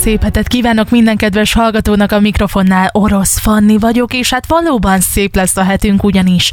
Szép hetet kívánok minden kedves hallgatónak a mikrofonnál, Orosz Fanni vagyok, és hát valóban szép lesz a hetünk, ugyanis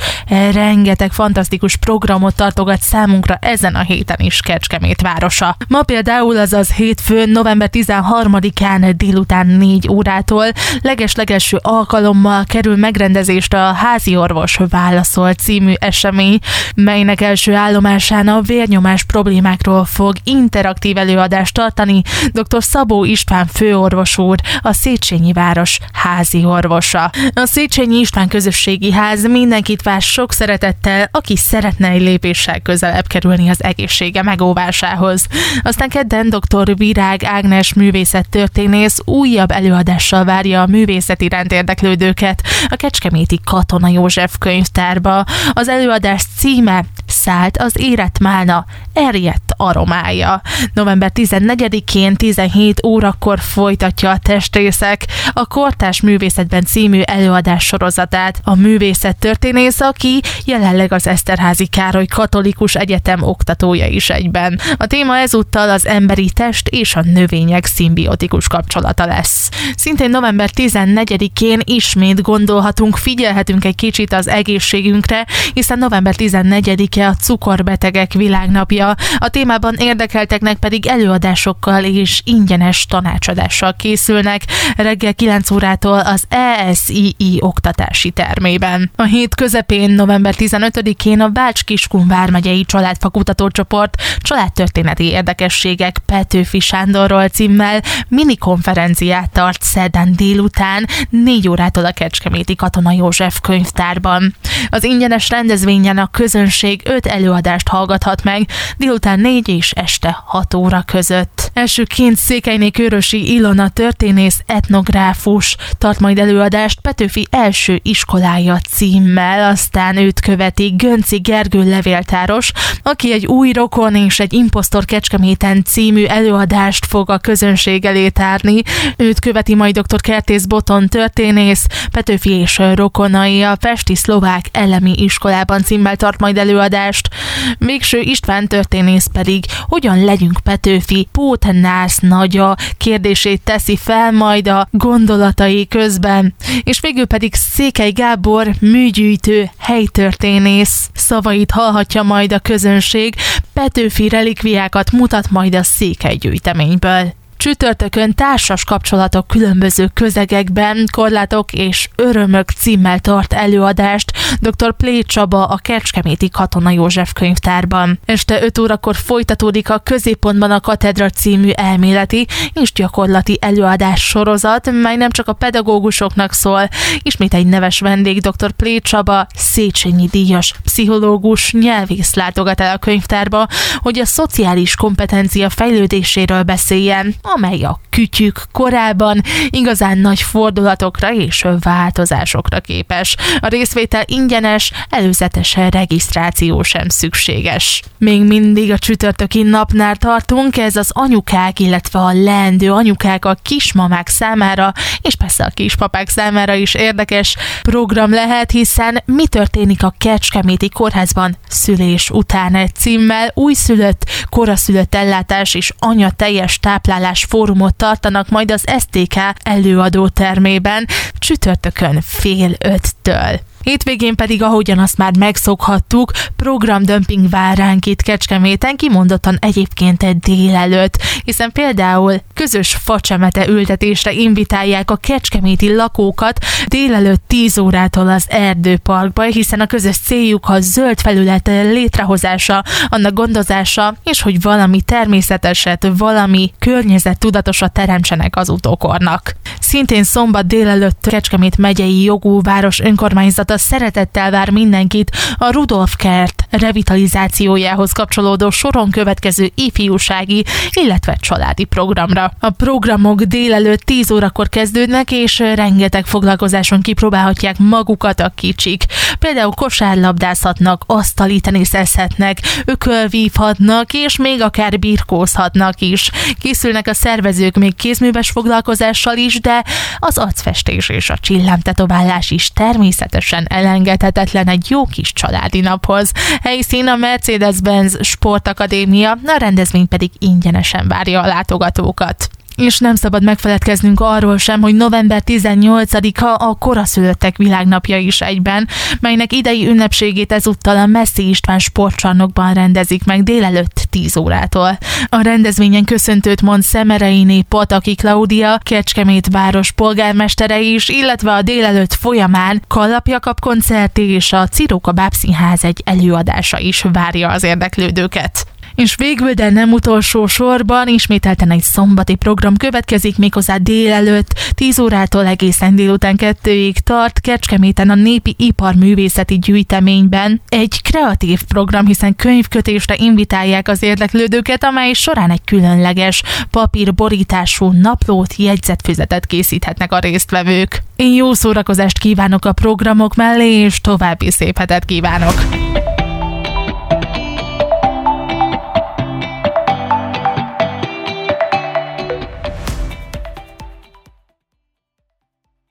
rengeteg fantasztikus programot tartogat számunkra ezen a héten is Kecskemét városa. Ma például azaz hétfőn, november 13-án délután 4 órától leges-legelső alkalommal kerül megrendezésre a házi orvos válaszol című esemény, melynek első állomásán a vérnyomás problémákról fog interaktív előadást tartani dr. Szabó István István főorvos úr, a Széchenyi város házi orvosa. A Széchenyi István közösségi ház mindenkit vár sok szeretettel, aki szeretne egy lépéssel közelebb kerülni az egészsége megóvásához. Aztán kedden dr. Virág Ágnes művészettörténész újabb előadással várja a művészet iránt érdeklődőket a Kecskeméti Katona József könyvtárba. Az előadás címe Szállt az érett málna, erjedt aromája. November 14-én 17 órakor folytatja a testrészek a Kortás Művészetben című előadás sorozatát. A művészet történész, aki jelenleg az Eszterházi Károly Katolikus Egyetem oktatója is egyben. A téma ezúttal az emberi test és a növények szimbiotikus kapcsolata lesz. Szintén november 14-én ismét gondolhatunk, figyelhetünk egy kicsit az egészségünkre, hiszen november 14-e a cukorbetegek világnapja. A témában érdekelteknek pedig előadásokkal és ingyenes tanács tanácsadással készülnek reggel 9 órától az ESII oktatási termében. A hét közepén, november 15-én a Bács Kiskun vármegyei családfakutatócsoport családtörténeti érdekességek Petőfi Sándorról címmel mini konferenciát tart szerdán délután 4 órától a Kecskeméti Katona József könyvtárban. Az ingyenes rendezvényen a közönség 5 előadást hallgathat meg délután 4 és este 6 óra között. Elsőként Székelyné Körös Városi Ilona történész etnográfus tart majd előadást Petőfi első iskolája címmel, aztán őt követi Gönci Gergő levéltáros, aki egy új rokon és egy impostor kecskeméten című előadást fog a közönség elé tárni. Őt követi majd dr. Kertész Boton történész, Petőfi és rokonai a Pesti Szlovák Elemi Iskolában címmel tart majd előadást. Végső István történész pedig hogyan legyünk Petőfi, Pótnász nagya, kér kérdését teszi fel majd a gondolatai közben, és végül pedig Székely Gábor műgyűjtő helytörténész szavait hallhatja majd a közönség, Petőfi relikviákat mutat majd a Székely gyűjteményből. Csütörtökön társas kapcsolatok különböző közegekben, korlátok és örömök címmel tart előadást dr. Plé Csaba a Kecskeméti Katona József könyvtárban. Este 5 órakor folytatódik a középpontban a Katedra című elméleti és gyakorlati előadás sorozat, mely nem csak a pedagógusoknak szól, ismét egy neves vendég dr. Plé Csaba, Széchenyi díjas pszichológus, nyelvész látogat el a könyvtárba, hogy a szociális kompetencia fejlődéséről beszéljen, amely a kütyük korában igazán nagy fordulatokra és változásokra képes. A részvétel ingyenes, előzetes regisztráció sem szükséges. Még mindig a csütörtöki napnál tartunk, ez az anyukák, illetve a leendő anyukák a kismamák számára, és persze a kispapák számára is érdekes program lehet, hiszen mi történik a Kecskeméti kórházban szülés után egy címmel újszülött, koraszülött ellátás és anya teljes táplálás fórumot tartanak majd az STK előadó termében csütörtökön fél öttől. Hétvégén pedig, ahogyan azt már megszokhattuk, programdömping vár ránk itt Kecskeméten, kimondottan egyébként egy délelőtt, hiszen például közös facsemete ültetésre invitálják a kecskeméti lakókat délelőtt 10 órától az erdőparkba, hiszen a közös céljuk a zöld felület létrehozása, annak gondozása, és hogy valami természeteset, valami környezet tudatosat teremtsenek az utókornak. Szintén szombat délelőtt Kecskemét megyei jogú város önkormányzata szeretettel vár mindenkit a Rudolf Kert revitalizációjához kapcsolódó soron következő ifjúsági, illetve családi programra. A programok délelőtt 10 órakor kezdődnek, és rengeteg foglalkozáson kipróbálhatják magukat a kicsik. Például kosárlabdázhatnak, asztali teniszezhetnek, ökölvívhatnak, és még akár birkózhatnak is. Készülnek a szervezők még kézműves foglalkozással is, de az arcfestés és a csillámtetoválás is természetesen elengedhetetlen egy jó kis családi naphoz. Helyszín a Mercedes-Benz Sportakadémia, a rendezvény pedig ingyenesen várja a látogatókat. És nem szabad megfeledkeznünk arról sem, hogy november 18-a a koraszülöttek világnapja is egyben, melynek idei ünnepségét ezúttal a Messzi István sportcsarnokban rendezik meg délelőtt 10 órától. A rendezvényen köszöntőt mond Szemereiné Pataki Klaudia, Kecskemét város polgármestere is, illetve a délelőtt folyamán Kallapjakab koncert és a Ciróka Bábszínház egy előadása is várja az érdeklődőket. És végül, de nem utolsó sorban, ismételten egy szombati program következik méghozzá délelőtt, 10 órától egészen délután kettőig tart Kecskeméten a Népi Iparművészeti Gyűjteményben. Egy kreatív program, hiszen könyvkötésre invitálják az érdeklődőket, amely során egy különleges papírborítású naplót, jegyzetfüzetet készíthetnek a résztvevők. Én jó szórakozást kívánok a programok mellé, és további szép hetet kívánok!